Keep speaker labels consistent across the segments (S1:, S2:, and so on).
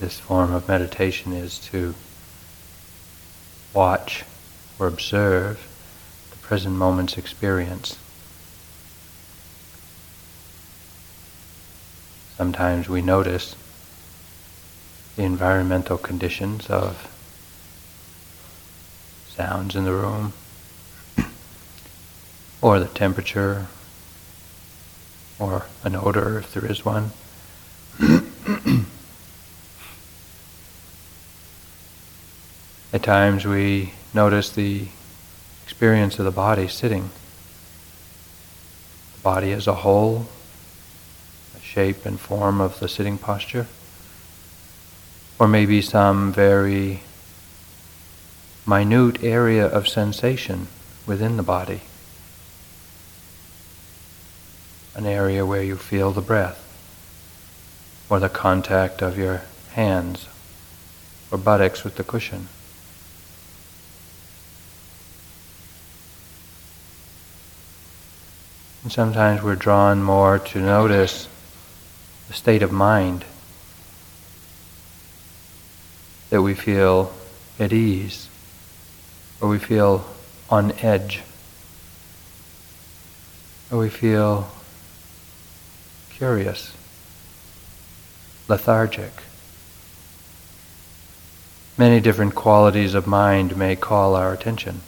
S1: this form of meditation is to watch or observe the present moment's experience. Sometimes we notice the environmental conditions of sounds in the room, or the temperature, or an odor if there is one. At times we notice the experience of the body sitting. The body as a whole, the shape and form of the sitting posture, or maybe some very minute area of sensation within the body. An area where you feel the breath, or the contact of your hands or buttocks with the cushion. And sometimes we're drawn more to notice the state of mind that we feel at ease or we feel on edge or we feel curious, lethargic. Many different qualities of mind may call our attention.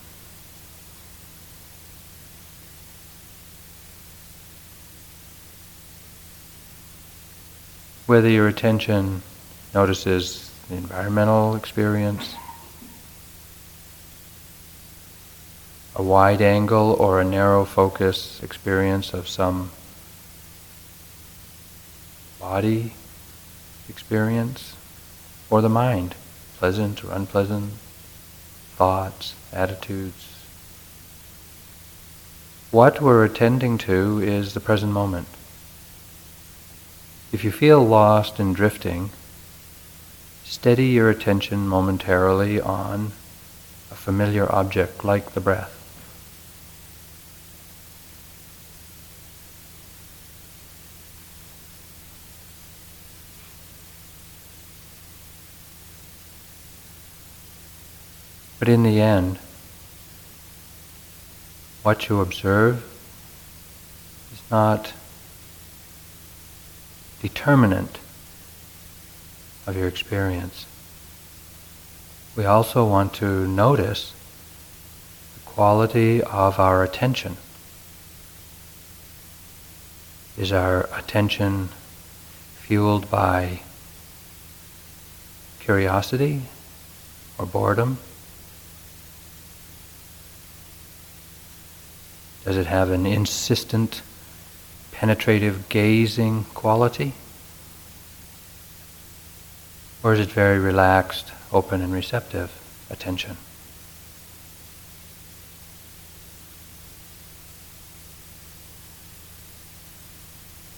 S1: Whether your attention notices the environmental experience, a wide angle or a narrow focus experience of some body experience, or the mind, pleasant or unpleasant, thoughts, attitudes. What we're attending to is the present moment. If you feel lost and drifting, steady your attention momentarily on a familiar object like the breath. But in the end, what you observe is not determinant of your experience. We also want to notice the quality of our attention. Is our attention fueled by curiosity or boredom? Does it have an insistent penetrative gazing quality? Or is it very relaxed, open, and receptive attention?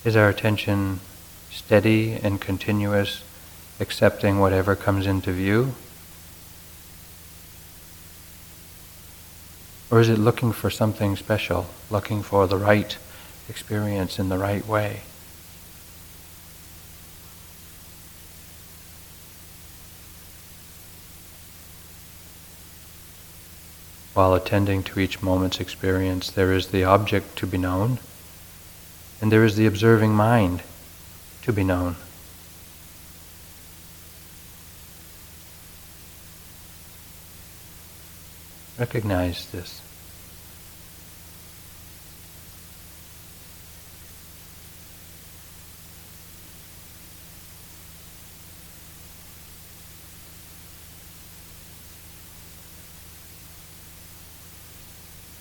S1: Is our attention steady and continuous, accepting whatever comes into view? Or is it looking for something special, looking for the right experience in the right way. While attending to each moment's experience, there is the object to be known, and there is the observing mind to be known. Recognize this.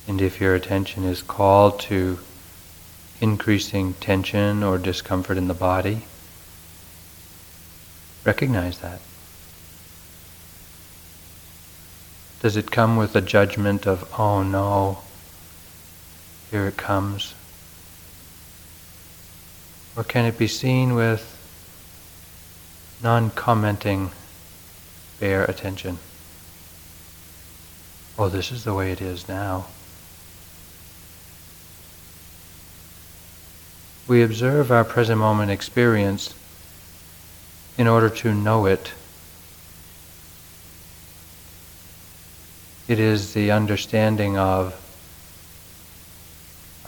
S1: And if your attention is called to increasing tension or discomfort in the body, recognize that. Does it come with a judgment of, oh no, here it comes? Or can it be seen with non commenting, bare attention? Oh, this is the way it is now. We observe our present moment experience in order to know it, it is the understanding of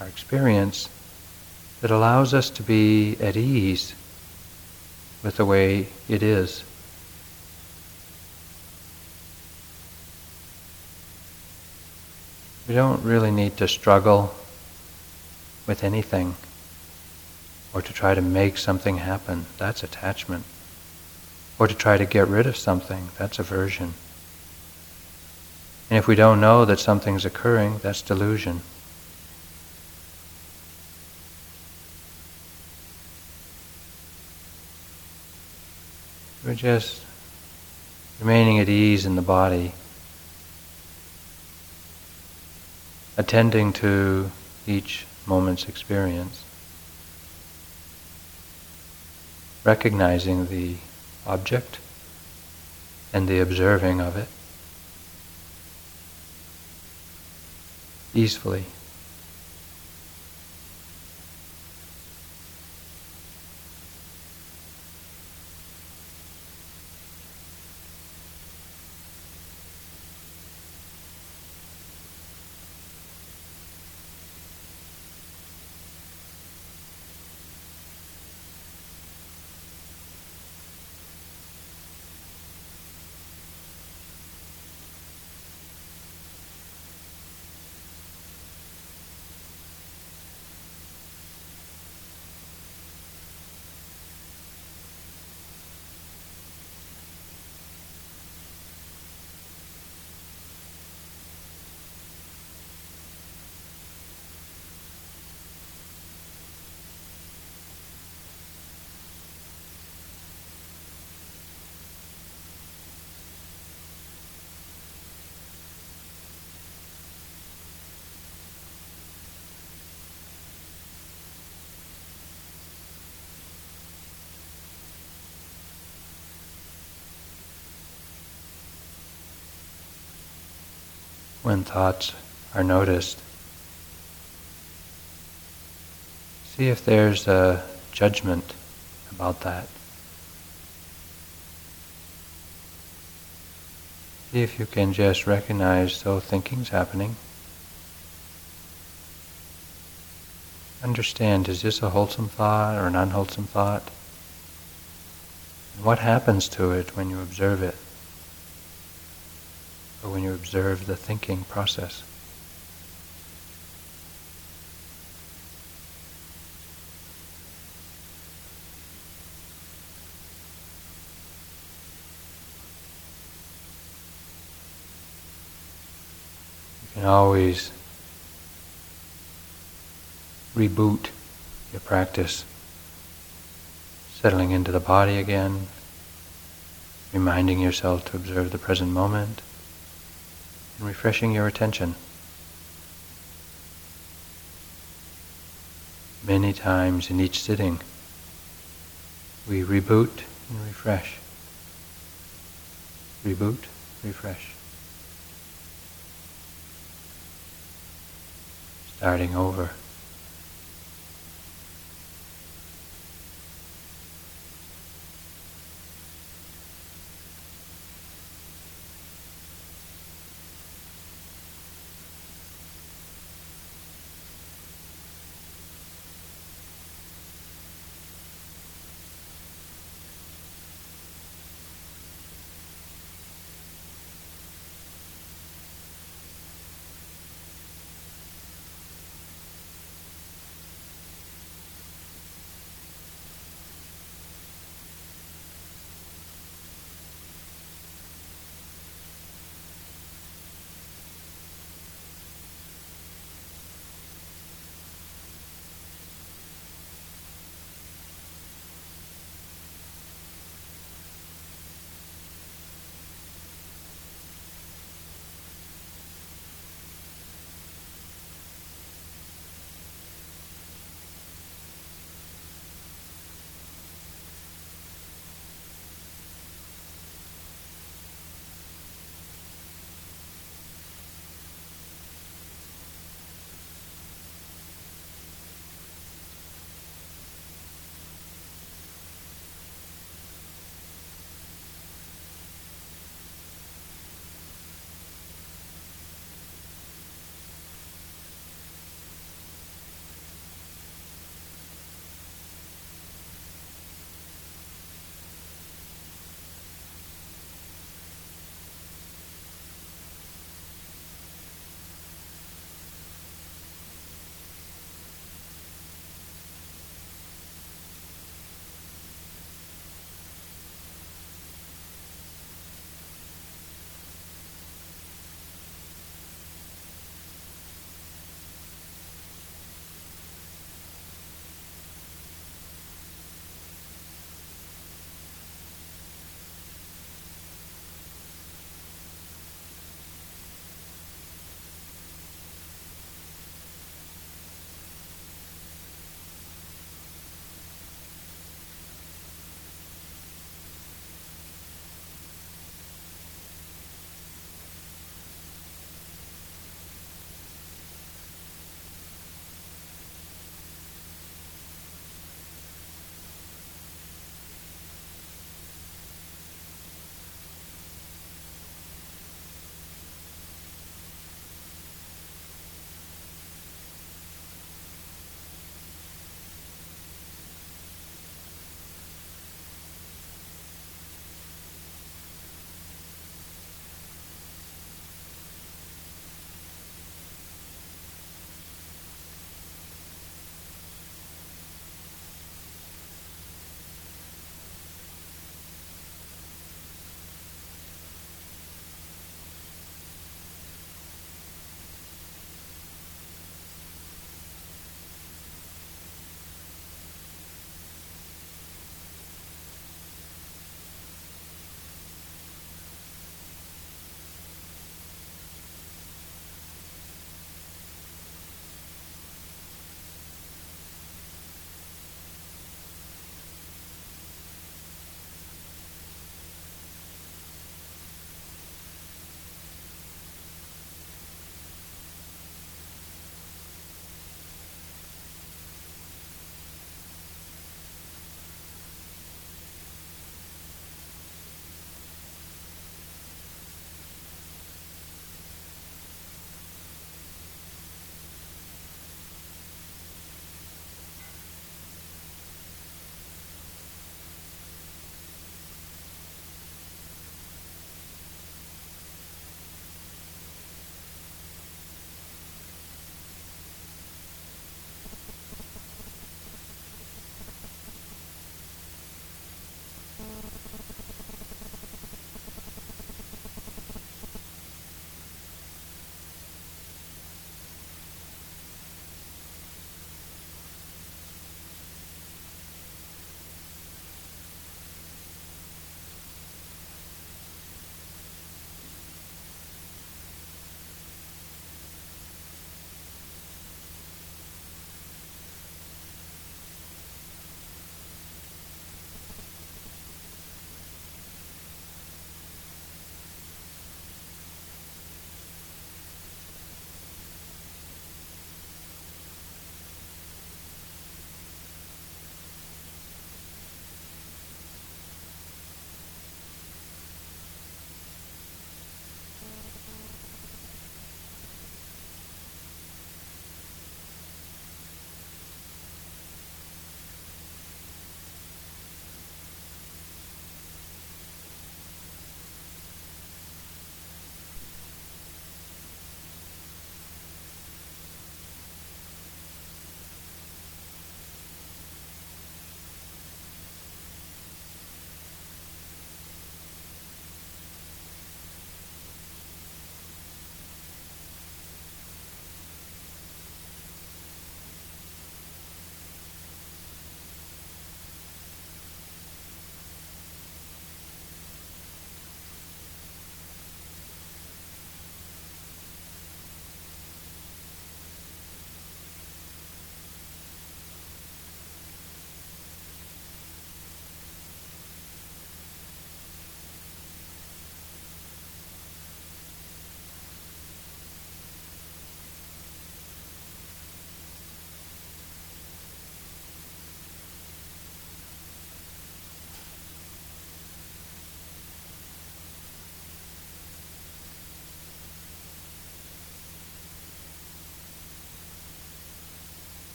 S1: our experience that allows us to be at ease with the way it is. We don't really need to struggle with anything or to try to make something happen. That's attachment. Or to try to get rid of something. That's aversion. And if we don't know that something's occurring, that's delusion. We're just remaining at ease in the body, attending to each moment's experience, recognizing the object and the observing of it easily. When thoughts are noticed, see if there's a judgment about that. See if you can just recognize so thinking's happening. Understand, is this a wholesome thought or an unwholesome thought? What happens to it when you observe it? Or when you observe the thinking process. You can always reboot your practice, settling into the body again, reminding yourself to observe the present moment and refreshing your attention. Many times in each sitting, we reboot and refresh. Reboot, refresh. Starting over.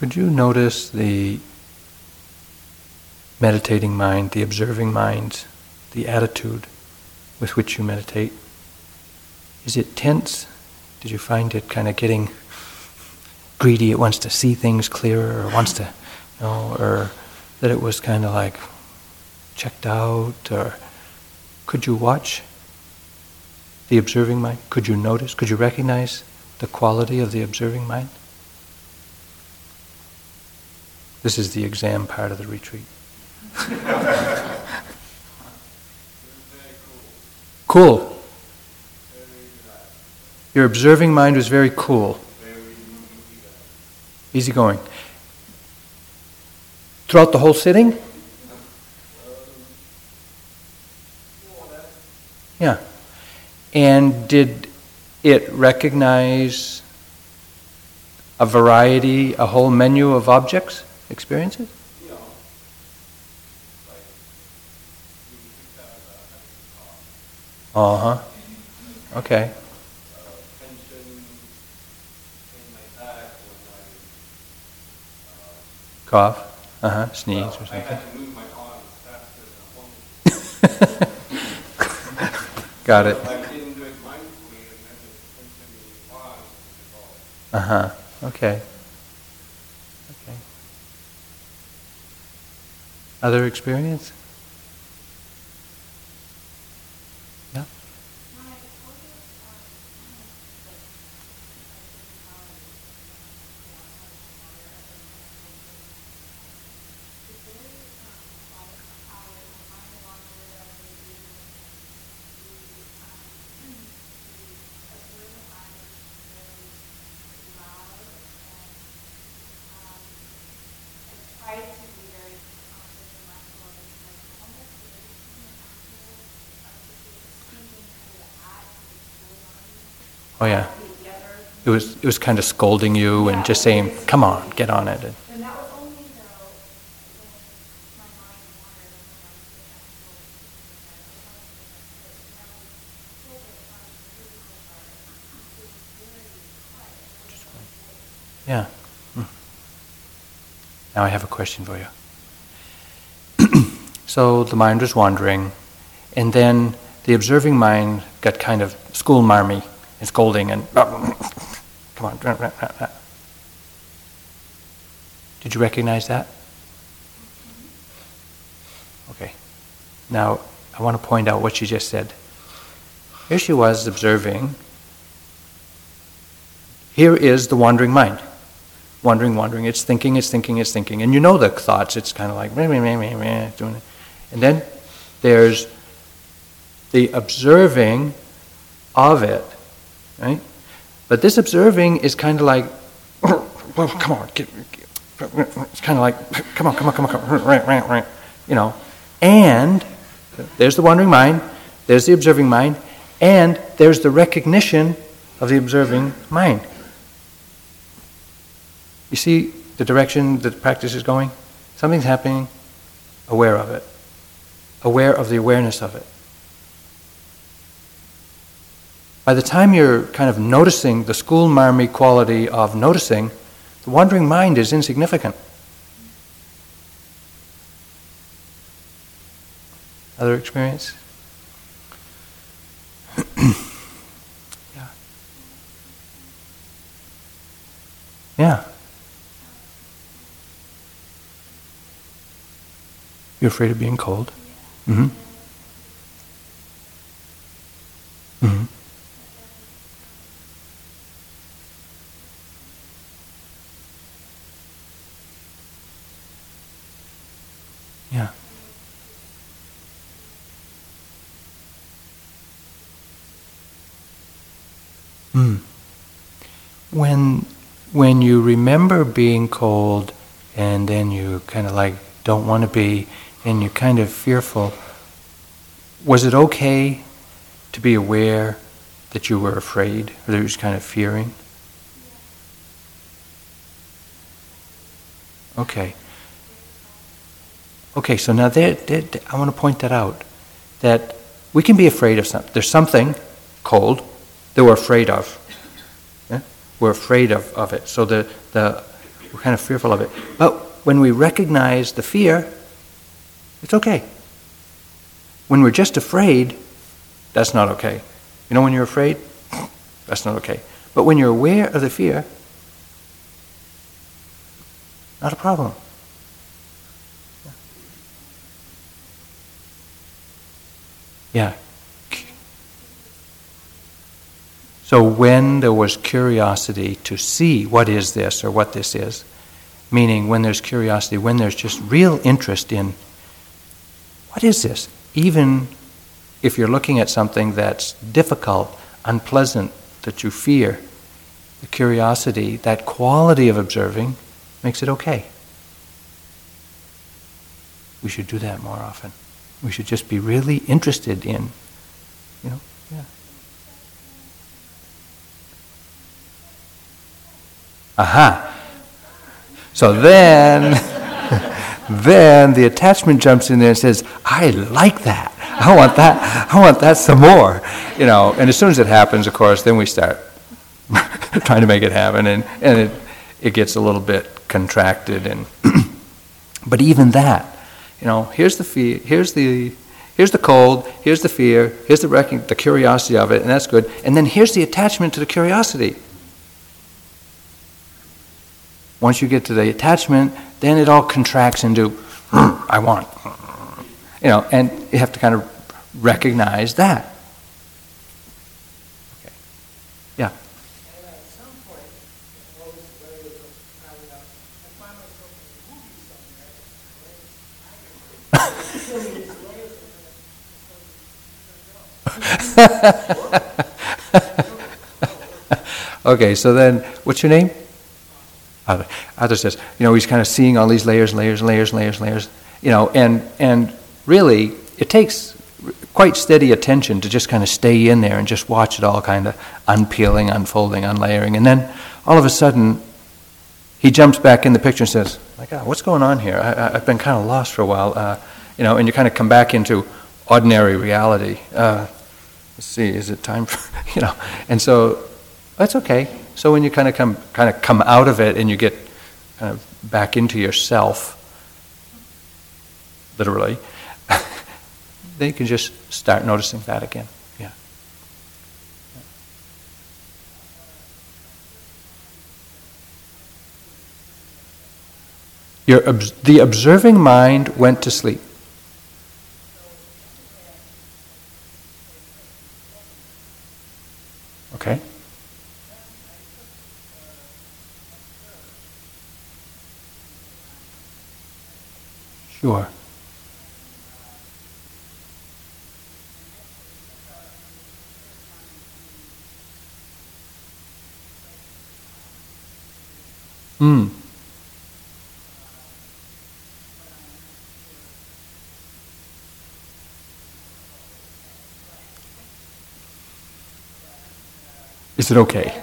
S1: Could you notice the meditating mind, the observing mind, the attitude with which you meditate? Is it tense? Did you find it kind of getting greedy? It wants to see things clearer, or wants to, you know, or that it was kind of like checked out, or could you watch the observing mind? Could you notice? Could you recognize the quality of the observing mind? This is the exam part of the retreat. cool. Your observing mind was very cool. Easy going. Throughout the whole sitting? Yeah. And did it recognize a variety, a whole menu of objects, experiences? Yeah. Uh huh. Okay. Cough. Uh huh. Sneeze or something. Got it. Uh huh. Okay. Other experience? Oh yeah. It was it was kind of scolding you and just saying, "Come on, get on it." Yeah. Hmm. Now I have a question for you. so the mind was wandering, and then the observing mind got kind of school marmy and scolding and come on. Did you recognize that? Okay. Now I want to point out what she just said. Here she was observing. Here is the wandering mind. Wandering, wandering. It's thinking, it's thinking, it's thinking. And you know the thoughts. It's kind of like, meh, meh, meh, meh, doing it. And then there's the observing of it right? But this observing is kind of like, well, come on, get, get, it's kind of like, come on, come on, come on, come on, you know. And there's the wandering mind, there's the observing mind, and there's the recognition of the observing mind. You see the direction that the practice is going? Something's happening, aware of it, aware of the awareness of it. By the time you're kind of noticing the school marmy quality of noticing, the wandering mind is insignificant. Other experience? yeah. Yeah. You're afraid of being cold? Mm-hmm. Mm-hmm. when when you remember being cold and then you kind of like don't want to be and you're kind of fearful, was it okay to be aware that you were afraid or that you was kind of fearing? Okay. Okay, so now there, I want to point that out. That we can be afraid of something. There's something cold that we're afraid of. We're afraid of, of it. So the, the We're kind of fearful of it. But when we recognize the fear, it's okay. When we're just afraid, that's not okay. You know when you're afraid? That's not okay. But when you're aware of the fear, not a problem. Yeah. So when there was curiosity to see what is this or what this is, meaning when there's curiosity, when there's just real interest in what is this, even if you're looking at something that's difficult, unpleasant, that you fear, the curiosity, that quality of observing, makes it okay. We should do that more often. We should just be really interested in, you know, Aha. So then, then the attachment jumps in there and says, I like that. I want that. I want that some more. You know, and as soon as it happens, of course, then we start trying to make it happen, and, and it, it gets a little bit contracted. And but even that, you know, here's the fear, here's the here's the cold, here's the fear, here's the the curiosity of it, and that's good. And then here's the attachment to the curiosity. Once you get to the attachment, then it all contracts into I want. You know, and you have to kind of recognize that. Okay. Okay, so then, what's your name? Other says, you know, he's kind of seeing all these layers, layers, layers, layers, layers, you know, and and really, it takes quite steady attention to just kind of stay in there and just watch it all kind of unpeeling, unfolding, unlayering, and then all of a sudden, he jumps back in the picture and says, "My God, what's going on here? I, have been kind of lost for a while," uh, you know, and you kind of come back into ordinary reality. Uh, let's see, is it time for you know? And so that's okay. So when you kind of come kind of come out of it and you get kind of back into yourself, literally, then you can just start noticing that again. Yeah. Your, the observing mind went to sleep. Okay? Sure. Hmm. Is it okay?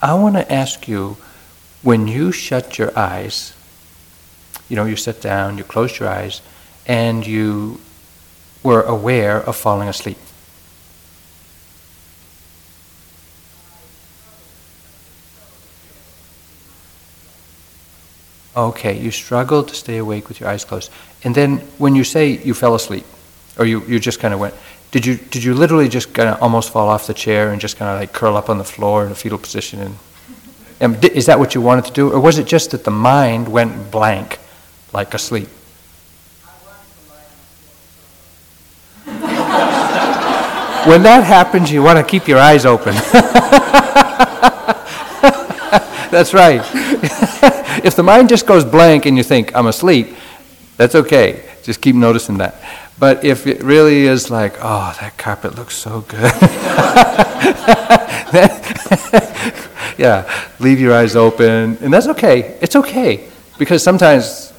S1: I want to ask you when you shut your eyes, you know, you sit down, you close your eyes, and you were aware of falling asleep. Okay, you struggled to stay awake with your eyes closed. And then when you say you fell asleep, or you, you just kind of went, did you, did you literally just kind of almost fall off the chair and just kind of like curl up on the floor in a fetal position? And, is that what you wanted to do? Or was it just that the mind went blank, like asleep? when that happens, you want to keep your eyes open. That's right. if the mind just goes blank and you think, I'm asleep, that's okay. Just keep noticing that. But if it really is like, oh, that carpet looks so good, yeah, leave your eyes open. And that's okay. It's okay. Because sometimes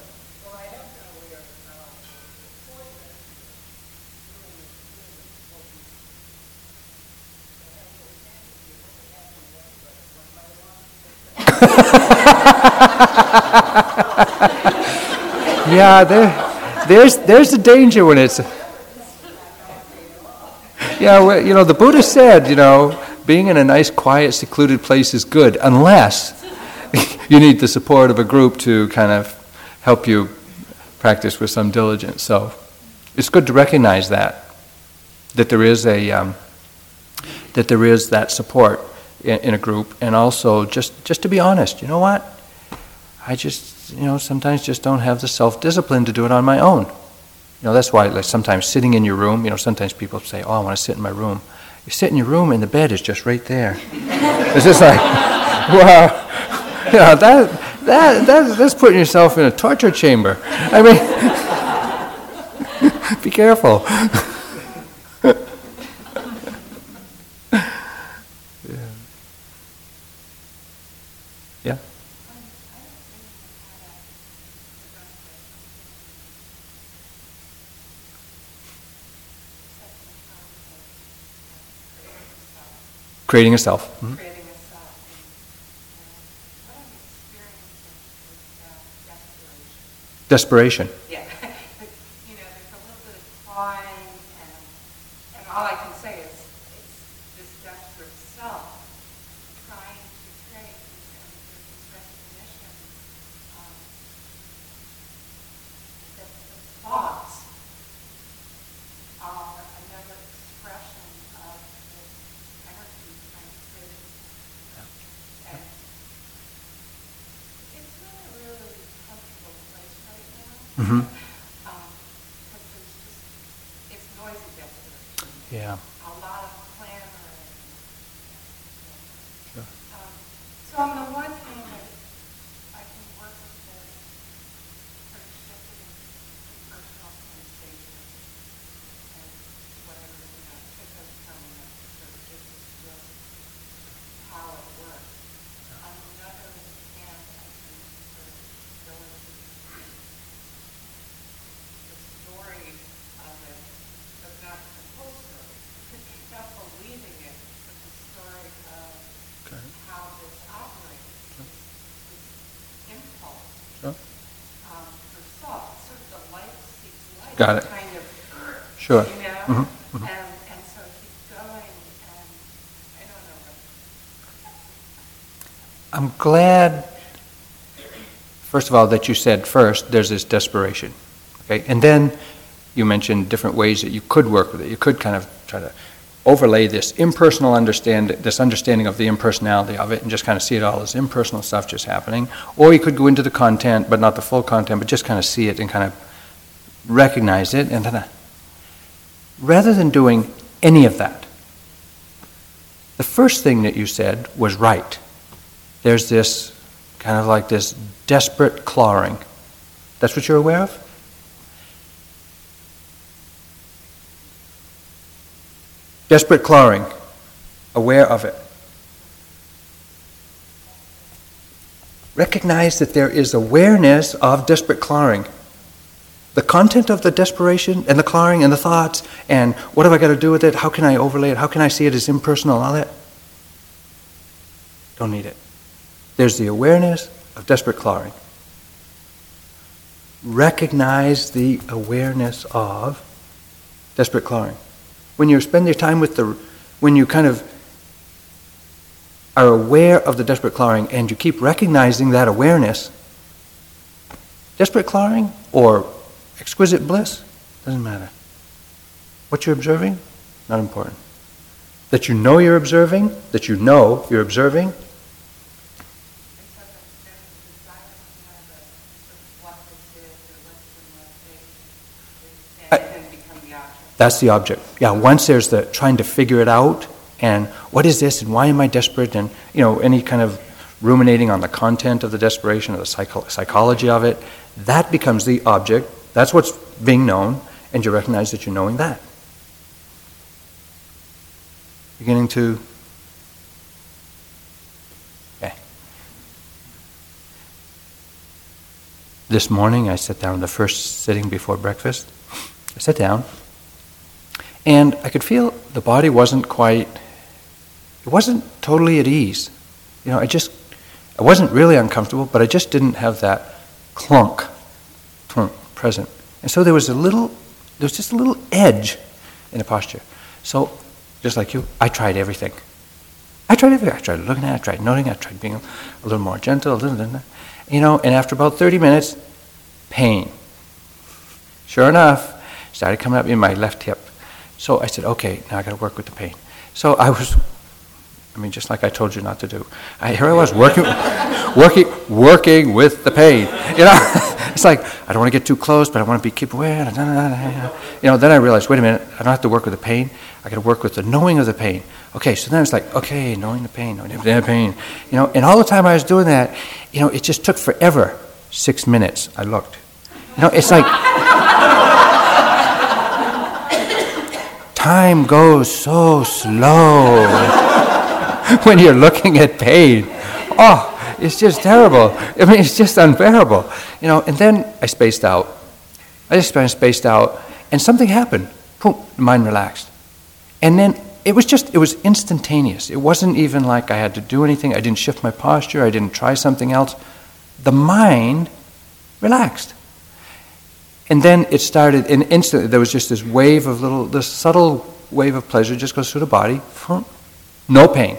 S1: yeah, there, there's there's the danger when it's. Yeah, well, you know, the Buddha said, you know, being in a nice, quiet, secluded place is good, unless you need the support of a group to kind of help you practice with some diligence. So it's good to recognize that, that there is a, um, that there is that support in, in, a group, and also just, just to be honest, you know what? I just, you know, sometimes just don't have the self-discipline to do it on my own. You know, that's why like sometimes sitting in your room, you know, sometimes people say, oh, I want to sit in my room. You sit in your room and the bed is just right there. it's just like, wow. Know, that, that, that, that's putting yourself in a torture chamber. I mean, be careful. Creating a self. Mm-hmm. Creating a self. And, desperation.
S2: desperation. Yeah. you know, there's a little bit of crying, and, and all I can say is it's this desperate self trying to create this, recognition um, that the thoughts are another expression of energy
S1: Mm-hmm. Um,
S2: just, it's noisy
S1: Yeah.
S2: A lot of clamor.
S1: Sure.
S2: Um, so on the one hand, I can work with this sort of shifting personal sensation and whatever, you know, Chico's telling us sort of gives us just how it works. On the other hand, I can sort of go into the story of it, but not the whole story, not believing it, but the story of
S1: Okay.
S2: how this operates, this, this impulse
S1: Sure.
S2: um, for self, sort of the life seeks life.
S1: Got it.
S2: Kind of,
S1: Sure.
S2: you know?
S1: Mhm, mhm.
S2: And, and so keep going, and I don't know.
S1: I'm glad, first of all, that you said first there's this desperation. Okay? And then you mentioned different ways that you could work with it. You could kind of try to overlay this impersonal understand this understanding of the impersonality of it and just kind of see it all as impersonal stuff just happening. Or you could go into the content, but not the full content, but just kind of see it and kind of recognize it and then rather than doing any of that, the first thing that you said was right. There's this kind of like this desperate clawing. That's what you're aware of? Desperate clawing. Aware of it. Recognize that there is awareness of desperate clawing. The content of the desperation and the clawing and the thoughts and what have I got to do with it? How can I overlay it? How can I see it as impersonal? All that. Don't need it. There's the awareness of desperate clawing. Recognize the awareness of desperate clawing. When you spend your time with the, when you kind of are aware of the desperate clawing and you keep recognizing that awareness, desperate clawing or exquisite bliss, doesn't matter. What you're observing, not important. That you know you're observing, that you know you're observing, That's the object. Yeah, once there's the trying to figure it out and what is this and why am I desperate and you know any kind of ruminating on the content of the desperation or the psycho- psychology of it, that becomes the object. That's what's being known, and you recognize that you're knowing that. Beginning to okay. This morning I sat down the first sitting before breakfast. I sat down and I could feel the body wasn't quite, it wasn't totally at ease. You know, I just, I wasn't really uncomfortable, but I just didn't have that clunk, clunk present. And so there was a little, there was just a little edge in the posture. So, just like you, I tried everything. I tried everything. I tried looking at it, I tried noting, I tried being a little more gentle, a little, little, you know, and after about 30 minutes, pain. Sure enough, started coming up in my left hip. So I said, okay, now I got to work with the pain. So I was, I mean, just like I told you not to do. I, here I was working, working, working with the pain. You know, it's like I don't want to get too close, but I want to be keep away. You know, then I realized, wait a minute, I don't have to work with the pain. I got to work with the knowing of the pain. Okay, so then it's like, okay, knowing the pain, knowing the pain. You know, and all the time I was doing that, you know, it just took forever. Six minutes. I looked. You know, it's like time goes so slow when you're looking at pain. Oh, it's just terrible. I mean, it's just unbearable. You know, and then I spaced out. I just spaced out, and something happened. Boom, the mind relaxed. And then it was just, it was instantaneous. It wasn't even like I had to do anything. I didn't shift my posture. I didn't try something else. The mind relaxed. And then it started, and instantly there was just this wave of little, this subtle wave of pleasure just goes through the body. No pain.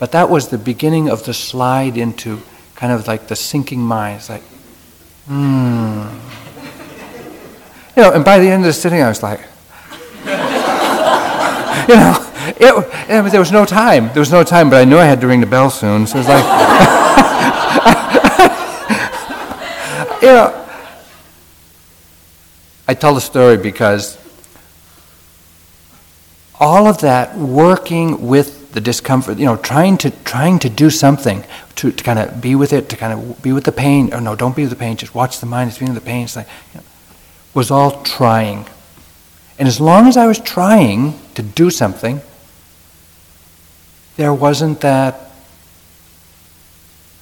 S1: But that was the beginning of the slide into kind of like the sinking mind. Like, hmm. You know, and by the end of the sitting, I was like, you know, it, it, there was no time. There was no time, but I knew I had to ring the bell soon. So it was like, you know, I tell the story because all of that working with the discomfort, you know, trying to trying to do something to, to kind of be with it, to kind of be with the pain. Or no, don't be with the pain. Just watch the mind. It's being with the pain. It's like you know, was all trying, and as long as I was trying to do something, there wasn't that.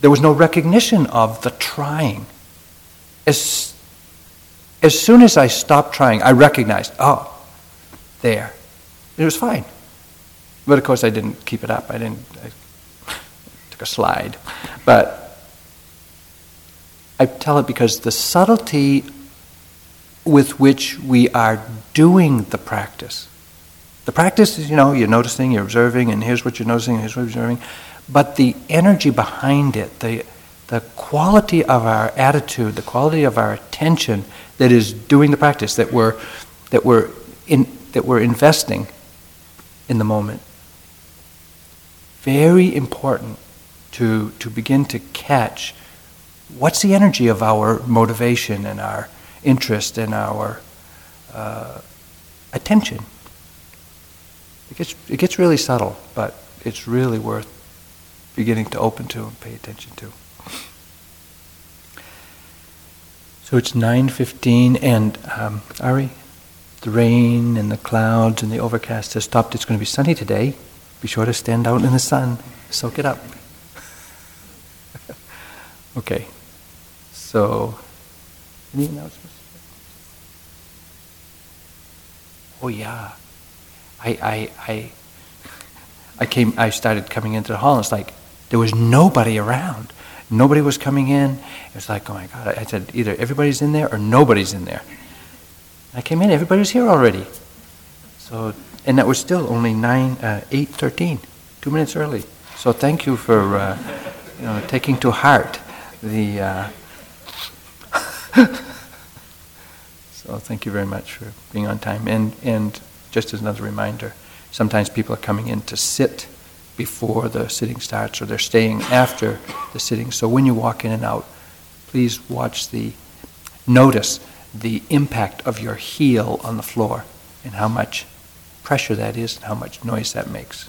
S1: There was no recognition of the trying. As as soon as I stopped trying, I recognized, oh, there. It was fine. But of course, I didn't keep it up. I didn't. I took a slide. But I tell it because the subtlety with which we are doing the practice. The practice is, you know, you're noticing, you're observing, and here's what you're noticing, and here's what you're observing. But the energy behind it, the, the quality of our attitude, the quality of our attention that is doing the practice, that we're, that we're, in, that we're investing in the moment, very important to, to begin to catch what's the energy of our motivation and our interest and our uh, attention. It gets, it gets really subtle, but it's really worth beginning to open to and pay attention to. So it's 9.15 and um, Ari, the rain and the clouds and the overcast has stopped. It's going to be sunny today. Be sure to stand out in the sun, soak it up. okay, so any announcements? Oh yeah, I I I I came. I started coming into the hall. and It's like there was nobody around. Nobody was coming in. It was like, oh my God. I said, either everybody's in there or nobody's in there. I came in, everybody was here already. So and that was still only nine, uh, eight thirteen, two minutes early. So thank you for uh, you know, taking to heart the. Uh so thank you very much for being on time. And and just as another reminder, sometimes people are coming in to sit before the sitting starts, or they're staying after the sitting. So when you walk in and out, please watch the notice the impact of your heel on the floor and how much pressure that is and how much noise that makes.